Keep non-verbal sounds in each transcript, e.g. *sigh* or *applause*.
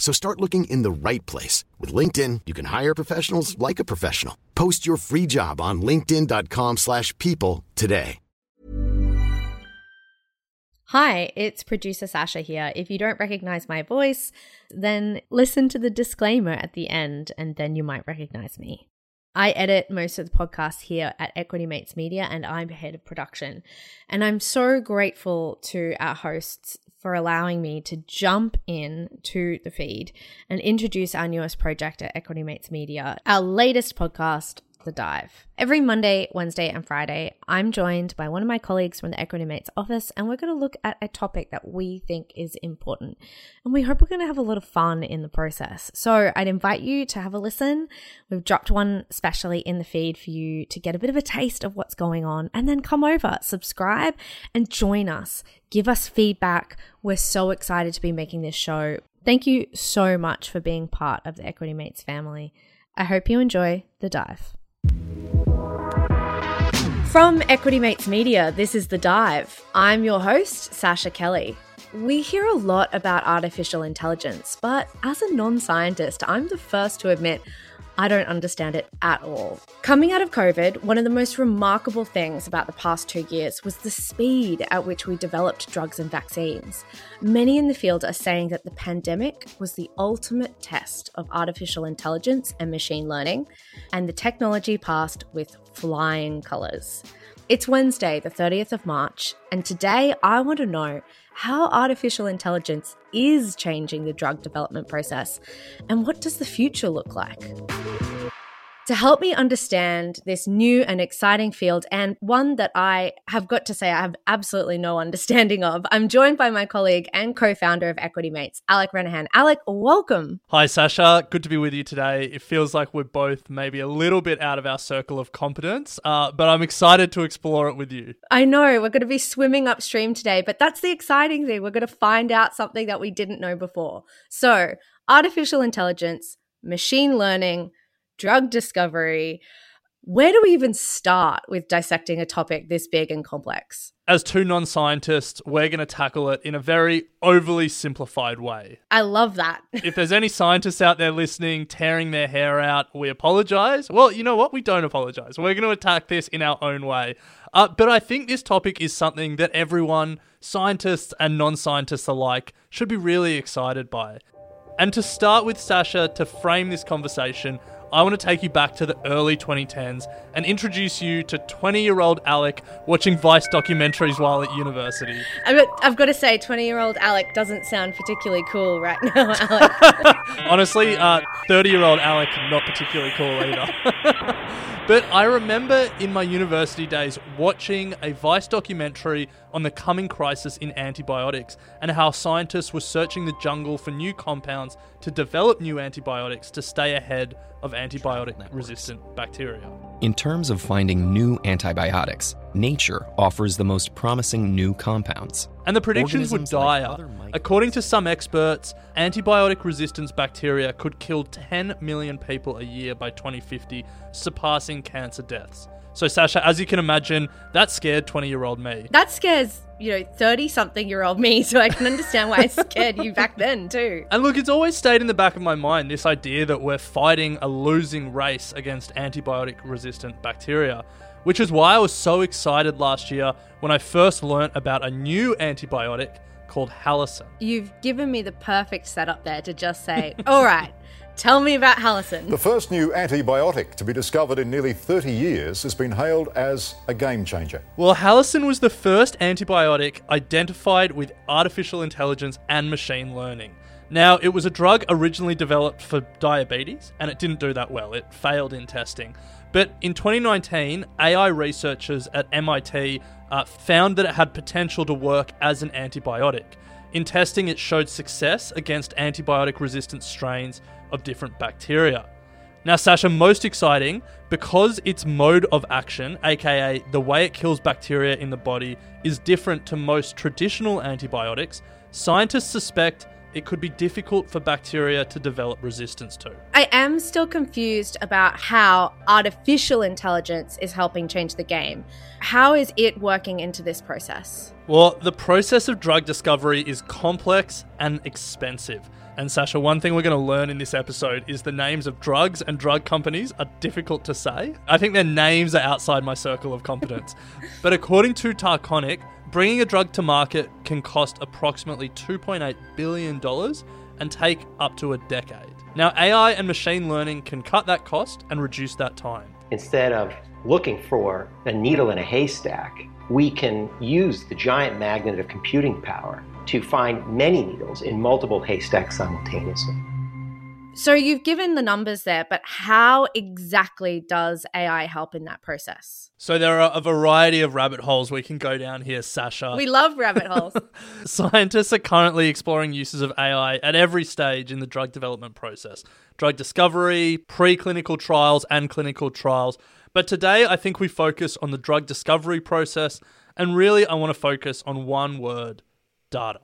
So start looking in the right place. With LinkedIn, you can hire professionals like a professional. Post your free job on linkedin.com slash people today. Hi, it's producer Sasha here. If you don't recognize my voice, then listen to the disclaimer at the end and then you might recognize me. I edit most of the podcasts here at Equity Mates Media and I'm head of production. And I'm so grateful to our hosts for allowing me to jump in to the feed and introduce our newest project at Equity Mates Media, our latest podcast, The Dive. Every Monday, Wednesday, and Friday, I'm joined by one of my colleagues from the Equity Mates office, and we're going to look at a topic that we think is important. And we hope we're going to have a lot of fun in the process. So I'd invite you to have a listen. We've dropped one specially in the feed for you to get a bit of a taste of what's going on, and then come over, subscribe, and join us give us feedback. We're so excited to be making this show. Thank you so much for being part of the Equity Mates family. I hope you enjoy the dive. From Equity Mates Media, this is The Dive. I'm your host, Sasha Kelly. We hear a lot about artificial intelligence, but as a non scientist, I'm the first to admit I don't understand it at all. Coming out of COVID, one of the most remarkable things about the past two years was the speed at which we developed drugs and vaccines. Many in the field are saying that the pandemic was the ultimate test of artificial intelligence and machine learning, and the technology passed with flying colours. It's Wednesday, the 30th of March, and today I want to know how artificial intelligence is changing the drug development process and what does the future look like? To help me understand this new and exciting field, and one that I have got to say I have absolutely no understanding of, I'm joined by my colleague and co founder of Equity Mates, Alec Renehan. Alec, welcome. Hi, Sasha. Good to be with you today. It feels like we're both maybe a little bit out of our circle of competence, uh, but I'm excited to explore it with you. I know we're going to be swimming upstream today, but that's the exciting thing. We're going to find out something that we didn't know before. So, artificial intelligence, machine learning, drug discovery. Where do we even start with dissecting a topic this big and complex? As two non scientists, we're going to tackle it in a very overly simplified way. I love that. *laughs* if there's any scientists out there listening, tearing their hair out, we apologize. Well, you know what? We don't apologize. We're going to attack this in our own way. Uh, but I think this topic is something that everyone, scientists and non scientists alike, should be really excited by. And to start with, Sasha, to frame this conversation, I want to take you back to the early 2010s and introduce you to 20 year old Alec watching Vice documentaries while at university. I've got to say, 20 year old Alec doesn't sound particularly cool right *laughs* now, Alec. *laughs* Honestly, 30 uh, year old Alec, not particularly cool either. *laughs* but I remember in my university days watching a Vice documentary on the coming crisis in antibiotics and how scientists were searching the jungle for new compounds to develop new antibiotics to stay ahead of antibiotic resistant bacteria. In terms of finding new antibiotics, nature offers the most promising new compounds. And the predictions were dire. Like According to some experts, antibiotic resistance bacteria could kill 10 million people a year by 2050, surpassing cancer deaths. So, Sasha, as you can imagine, that scared 20 year old me. That scares, you know, 30 something year old me. So I can understand why I scared you back then, too. And look, it's always stayed in the back of my mind this idea that we're fighting a losing race against antibiotic resistant bacteria. Which is why I was so excited last year when I first learnt about a new antibiotic called Halicin. You've given me the perfect setup there to just say, all right, Tell me about Halicin. The first new antibiotic to be discovered in nearly 30 years has been hailed as a game changer. Well, Halicin was the first antibiotic identified with artificial intelligence and machine learning. Now, it was a drug originally developed for diabetes, and it didn't do that well. It failed in testing. But in 2019, AI researchers at MIT uh, found that it had potential to work as an antibiotic. In testing, it showed success against antibiotic resistant strains of different bacteria. Now, Sasha, most exciting because its mode of action, aka the way it kills bacteria in the body, is different to most traditional antibiotics, scientists suspect it could be difficult for bacteria to develop resistance to. I am still confused about how artificial intelligence is helping change the game. How is it working into this process? Well, the process of drug discovery is complex and expensive. And Sasha, one thing we're going to learn in this episode is the names of drugs and drug companies are difficult to say. I think their names are outside my circle of competence. *laughs* but according to Tarconic, bringing a drug to market can cost approximately $2.8 billion and take up to a decade. Now, AI and machine learning can cut that cost and reduce that time. Instead of looking for a needle in a haystack, we can use the giant magnet of computing power to find many needles in multiple haystacks simultaneously. So you've given the numbers there, but how exactly does AI help in that process? So there are a variety of rabbit holes we can go down here, Sasha. We love rabbit holes. *laughs* Scientists are currently exploring uses of AI at every stage in the drug development process drug discovery, preclinical trials, and clinical trials. But today, I think we focus on the drug discovery process, and really, I want to focus on one word data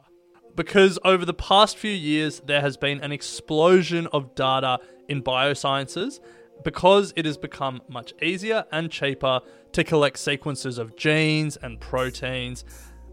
because over the past few years, there has been an explosion of data in biosciences because it has become much easier and cheaper to collect sequences of genes and proteins.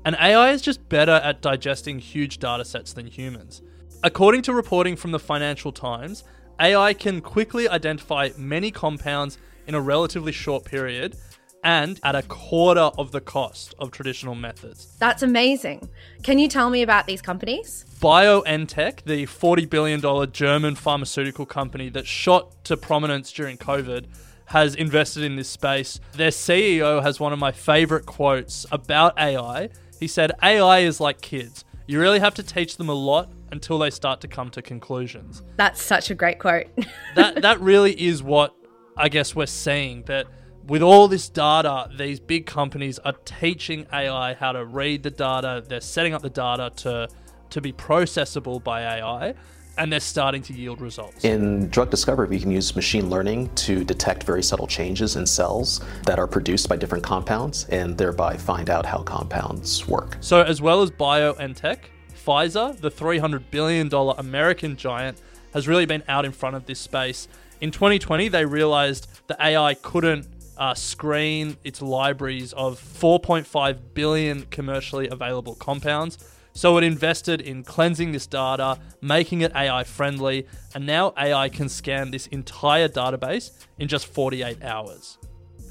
And AI is just better at digesting huge data sets than humans. According to reporting from the Financial Times, AI can quickly identify many compounds in a relatively short period and at a quarter of the cost of traditional methods. That's amazing. Can you tell me about these companies? BioNTech, the $40 billion German pharmaceutical company that shot to prominence during COVID, has invested in this space. Their CEO has one of my favorite quotes about AI. He said, AI is like kids. You really have to teach them a lot until they start to come to conclusions. That's such a great quote. *laughs* that that really is what I guess we're seeing that with all this data, these big companies are teaching AI how to read the data. They're setting up the data to to be processable by AI, and they're starting to yield results. In drug discovery, we can use machine learning to detect very subtle changes in cells that are produced by different compounds, and thereby find out how compounds work. So, as well as BioNTech, Pfizer, the $300 billion American giant, has really been out in front of this space. In 2020, they realized the AI couldn't uh, screen its libraries of 4.5 billion commercially available compounds. So it invested in cleansing this data, making it AI friendly, and now AI can scan this entire database in just 48 hours.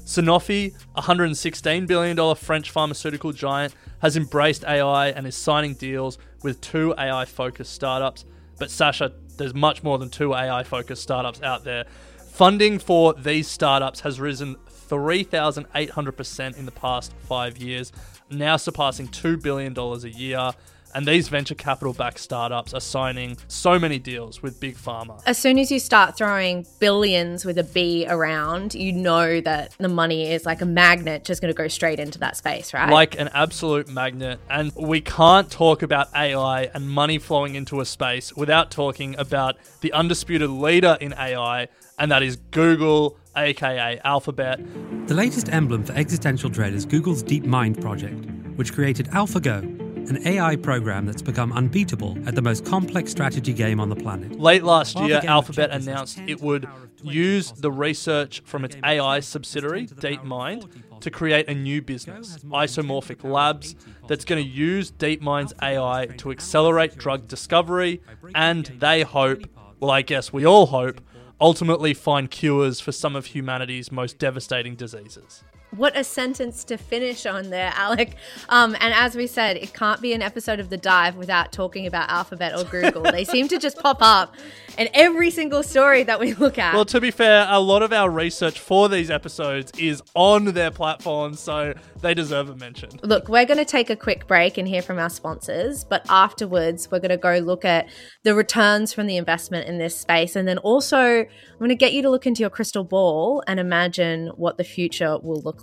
Sanofi, a $116 billion French pharmaceutical giant, has embraced AI and is signing deals with two AI focused startups. But Sasha, there's much more than two AI focused startups out there. Funding for these startups has risen 3,800% in the past five years, now surpassing $2 billion a year. And these venture capital backed startups are signing so many deals with Big Pharma. As soon as you start throwing billions with a B around, you know that the money is like a magnet just going to go straight into that space, right? Like an absolute magnet. And we can't talk about AI and money flowing into a space without talking about the undisputed leader in AI, and that is Google, aka Alphabet. The latest emblem for existential dread is Google's DeepMind project, which created AlphaGo, an AI program that's become unbeatable at the most complex strategy game on the planet. Late last year, Alphabet announced it would use the research from its AI subsidiary, DeepMind, to create a new business, Isomorphic Labs, that's going to use DeepMind's AI to accelerate drug discovery, and they hope, well, I guess we all hope, ultimately find cures for some of humanity's most devastating diseases. What a sentence to finish on there, Alec. Um, and as we said, it can't be an episode of The Dive without talking about Alphabet or Google. they seem to just pop up in every single story that we look at. Well, to be fair, a lot of our research for these episodes is on their platforms, so they deserve a mention. Look, we're going to take a quick break and hear from our sponsors, but afterwards, we're going to go look at the returns from the investment in this space. And then also, I'm going to get you to look into your crystal ball and imagine what the future will look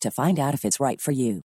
to find out if it's right for you.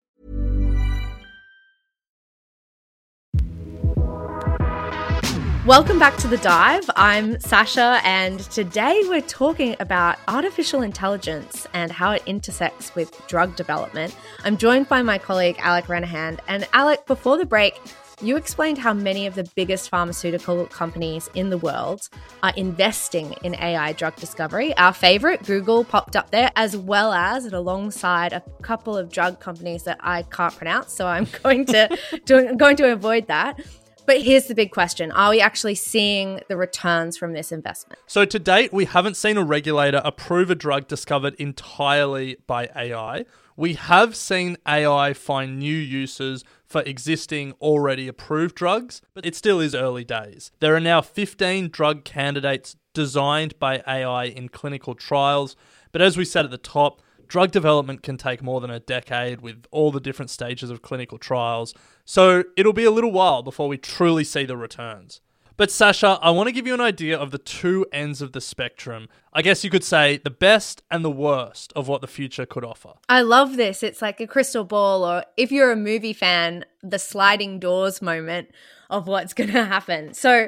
Welcome back to The Dive. I'm Sasha, and today we're talking about artificial intelligence and how it intersects with drug development. I'm joined by my colleague, Alec Renehan. And Alec, before the break, you explained how many of the biggest pharmaceutical companies in the world are investing in AI drug discovery. Our favorite, Google, popped up there, as well as alongside a couple of drug companies that I can't pronounce. So I'm *laughs* going to, to going to avoid that. But here's the big question Are we actually seeing the returns from this investment? So, to date, we haven't seen a regulator approve a drug discovered entirely by AI. We have seen AI find new uses for existing, already approved drugs, but it still is early days. There are now 15 drug candidates designed by AI in clinical trials, but as we said at the top, drug development can take more than a decade with all the different stages of clinical trials, so it'll be a little while before we truly see the returns. But Sasha, I want to give you an idea of the two ends of the spectrum. I guess you could say the best and the worst of what the future could offer. I love this. It's like a crystal ball, or if you're a movie fan, the sliding doors moment of what's going *laughs* to happen. So,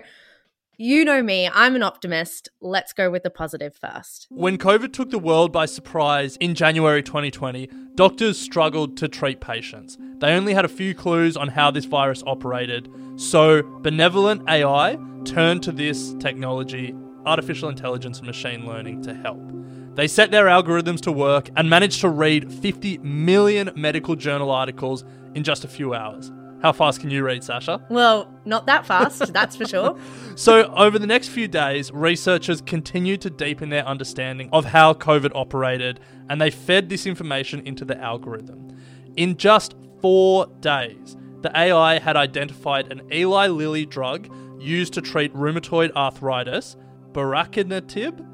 you know me, I'm an optimist. Let's go with the positive first. When COVID took the world by surprise in January 2020, doctors struggled to treat patients. They only had a few clues on how this virus operated, so BenevolentAI turned to this technology, artificial intelligence and machine learning, to help. They set their algorithms to work and managed to read 50 million medical journal articles in just a few hours. How fast can you read, Sasha? Well, not that fast, that's for sure. *laughs* So, over the next few days, researchers continued to deepen their understanding of how COVID operated, and they fed this information into the algorithm. In just four days, the AI had identified an Eli Lilly drug used to treat rheumatoid arthritis, barakinatib.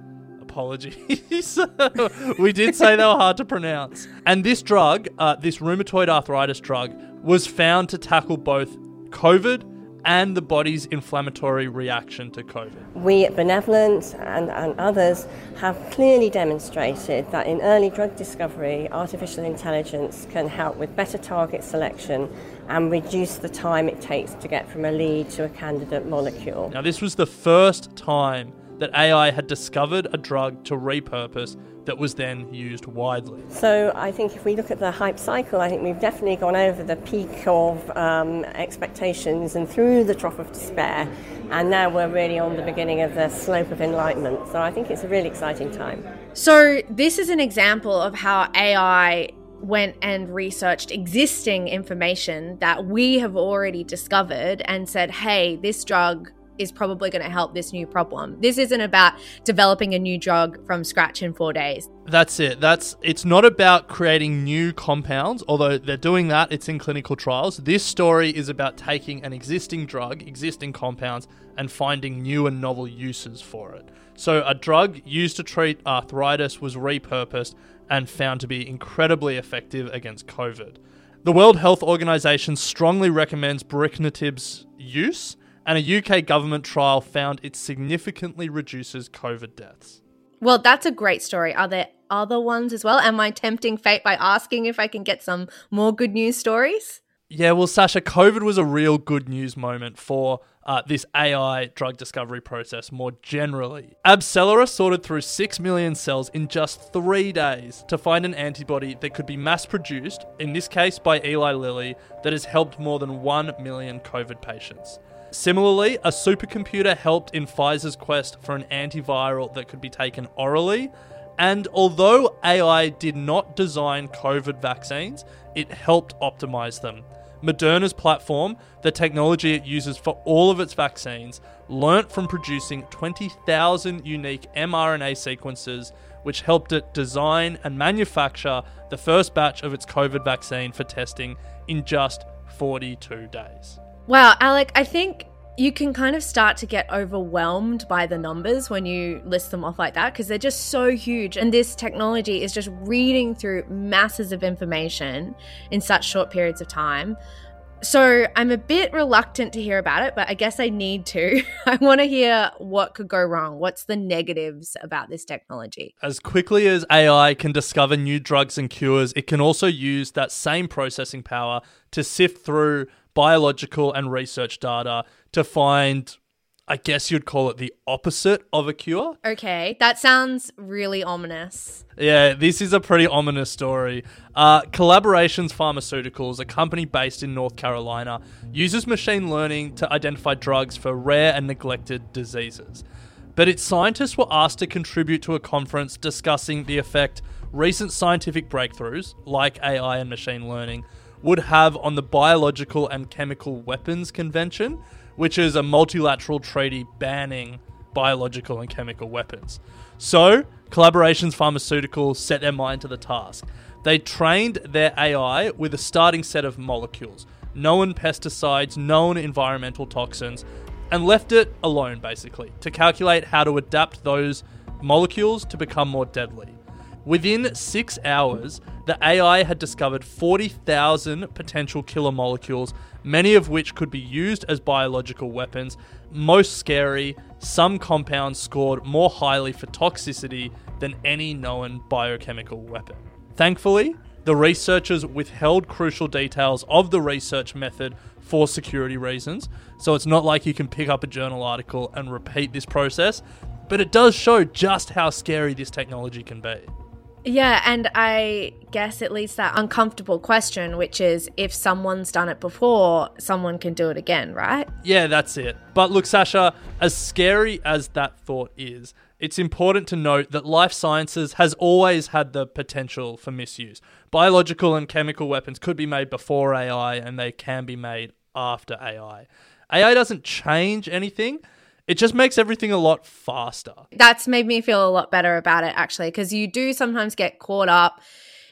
Apologies. *laughs* we did say they were hard to pronounce. And this drug, uh, this rheumatoid arthritis drug, was found to tackle both COVID and the body's inflammatory reaction to COVID. We at Benevolent and, and others have clearly demonstrated that in early drug discovery, artificial intelligence can help with better target selection and reduce the time it takes to get from a lead to a candidate molecule. Now, this was the first time that AI had discovered a drug to repurpose that was then used widely. So I think if we look at the hype cycle, I think we've definitely gone over the peak of um, expectations and through the trough of despair, and now we're really on the beginning of the slope of enlightenment. So I think it's a really exciting time. So this is an example of how AI went and researched existing information that we have already discovered and said, hey, this drug is probably going to help this new problem. This isn't about developing a new drug from scratch in 4 days. That's it. That's it's not about creating new compounds, although they're doing that, it's in clinical trials. This story is about taking an existing drug, existing compounds and finding new and novel uses for it. So a drug used to treat arthritis was repurposed and found to be incredibly effective against COVID. The World Health Organization strongly recommends barakinatib's use and a UK government trial found it significantly reduces COVID deaths. Well, that's a great story. Are there other ones as well? Am I tempting fate by asking if I can get some more good news stories? Yeah, well, Sasha, COVID was a real good news moment for uh, this AI drug discovery process more generally. AbCellera sorted through 6 million cells in just three days to find an antibody that could be mass produced, in this case by Eli Lilly, that has helped more than 1 million COVID patients. Similarly, a supercomputer helped in Pfizer's quest for an antiviral that could be taken orally. And although AI did not design COVID vaccines, it helped optimize them. Moderna's platform, the technology it uses for all of its vaccines, learnt from producing 20,000 unique mRNA sequences, which helped it design and manufacture the first batch of its COVID vaccine for testing in just 42 days. Wow, Alec, I think you can kind of start to get overwhelmed by the numbers when you list them off like that because they're just so huge. And this technology is just reading through masses of information in such short periods of time. So I'm a bit reluctant to hear about it, but I guess I need to. *laughs* I want to hear what could go wrong. What's the negatives about this technology? As quickly as AI can discover new drugs and cures, it can also use that same processing power to sift through biological and research data to find I guess you'd call it the opposite of a cure. Okay, that sounds really ominous. Yeah, this is a pretty ominous story. Uh, Collaborations Pharmaceuticals, a company based in North Carolina, uses machine learning to identify drugs for rare and neglected diseases. But its scientists were asked to contribute to a conference discussing the effect recent scientific breakthroughs, like AI and machine learning, would have on the Biological and Chemical Weapons Convention which is a multilateral treaty banning biological and chemical weapons. So, Collaborations Pharmaceuticals set their mind to the task. They trained their AI with a starting set of molecules, known pesticides, known environmental toxins, and left it alone basically to calculate how to adapt those molecules to become more deadly. Within six hours, the AI had discovered 40,000 potential killer molecules, many of which could be used as biological weapons. Most scary, some compounds scored more highly for toxicity than any known biochemical weapon. Thankfully, the researchers withheld crucial details of the research method for security reasons, so it's not like you can pick up a journal article and repeat this process, but it does show just how scary this technology can be. Yeah, and I guess it leads that uncomfortable question, which is if someone's done it before, someone can do it again, right? Yeah, that's it. But look, Sasha, as scary as that thought is, it's important to note that life sciences has always had the potential for misuse. Biological and chemical weapons could be made before AI, and they can be made after AI. AI doesn't change anything it just makes everything a lot faster. That's made me feel a lot better about it, actually, because you do sometimes get caught up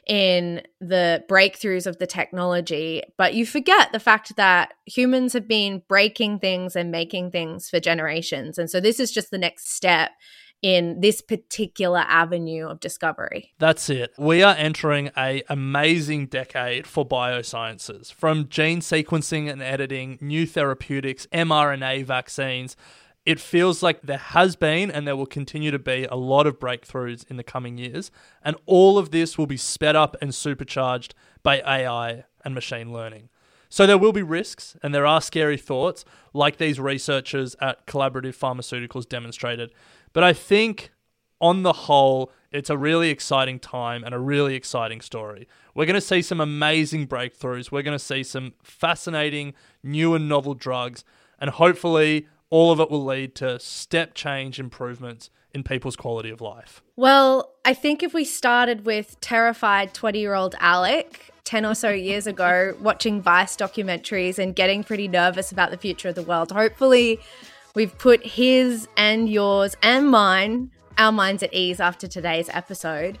in the breakthroughs of the technology, but you forget the fact that humans have been breaking things and making things for generations. And so this is just the next step in this particular avenue of discovery. That's it. We are entering a amazing decade for biosciences. From gene sequencing and editing, new therapeutics, mRNA vaccines, it feels like there has been and there will continue to be a lot of breakthroughs in the coming years. And all of this will be sped up and supercharged by AI and machine learning. So there will be risks and there are scary thoughts, like these researchers at Collaborative Pharmaceuticals demonstrated. But I think on the whole, it's a really exciting time and a really exciting story. We're going to see some amazing breakthroughs. We're going to see some fascinating new and novel drugs. And hopefully, all of it will lead to step change improvements in people's quality of life? Well, I think if we started with terrified 20 year old Alec 10 or so years ago, *laughs* watching Vice documentaries and getting pretty nervous about the future of the world, hopefully we've put his and yours and mine, our minds at ease after today's episode.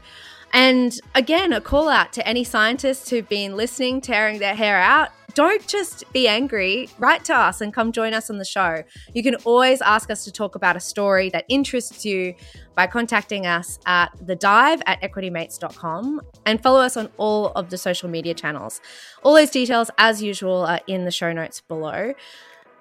And again, a call out to any scientists who've been listening, tearing their hair out don't just be angry. Write to us and come join us on the show. You can always ask us to talk about a story that interests you by contacting us at the dive at equitymates.com and follow us on all of the social media channels. All those details, as usual, are in the show notes below.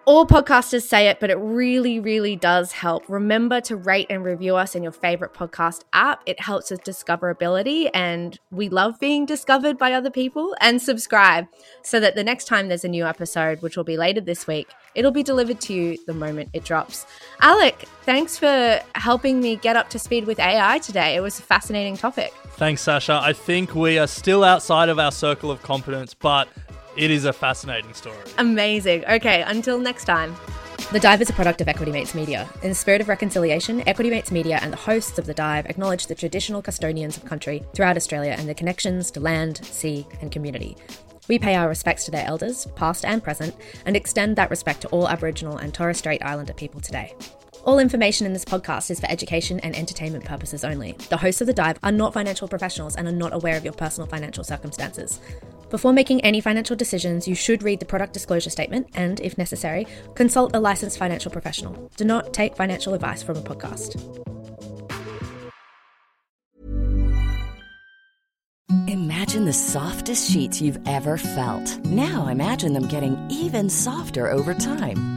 All podcasters say it, but it really, really does help. Remember to rate and review us in your favorite podcast app. It helps with discoverability, and we love being discovered by other people. And subscribe so that the next time there's a new episode, which will be later this week, it'll be delivered to you the moment it drops. Alec, thanks for helping me get up to speed with AI today. It was a fascinating topic. Thanks, Sasha. I think we are still outside of our circle of competence, but it is a fascinating story. Amazing. Okay, until next time. The Dive is a product of Equity Mates Media. In the spirit of reconciliation, Equity Mates Media and the hosts of The Dive acknowledge the traditional custodians of country throughout Australia and their connections to land, sea, and community. We pay our respects to their elders, past and present, and extend that respect to all Aboriginal and Torres Strait Islander people today. All information in this podcast is for education and entertainment purposes only. The hosts of The Dive are not financial professionals and are not aware of your personal financial circumstances. Before making any financial decisions, you should read the product disclosure statement and, if necessary, consult a licensed financial professional. Do not take financial advice from a podcast. Imagine the softest sheets you've ever felt. Now imagine them getting even softer over time.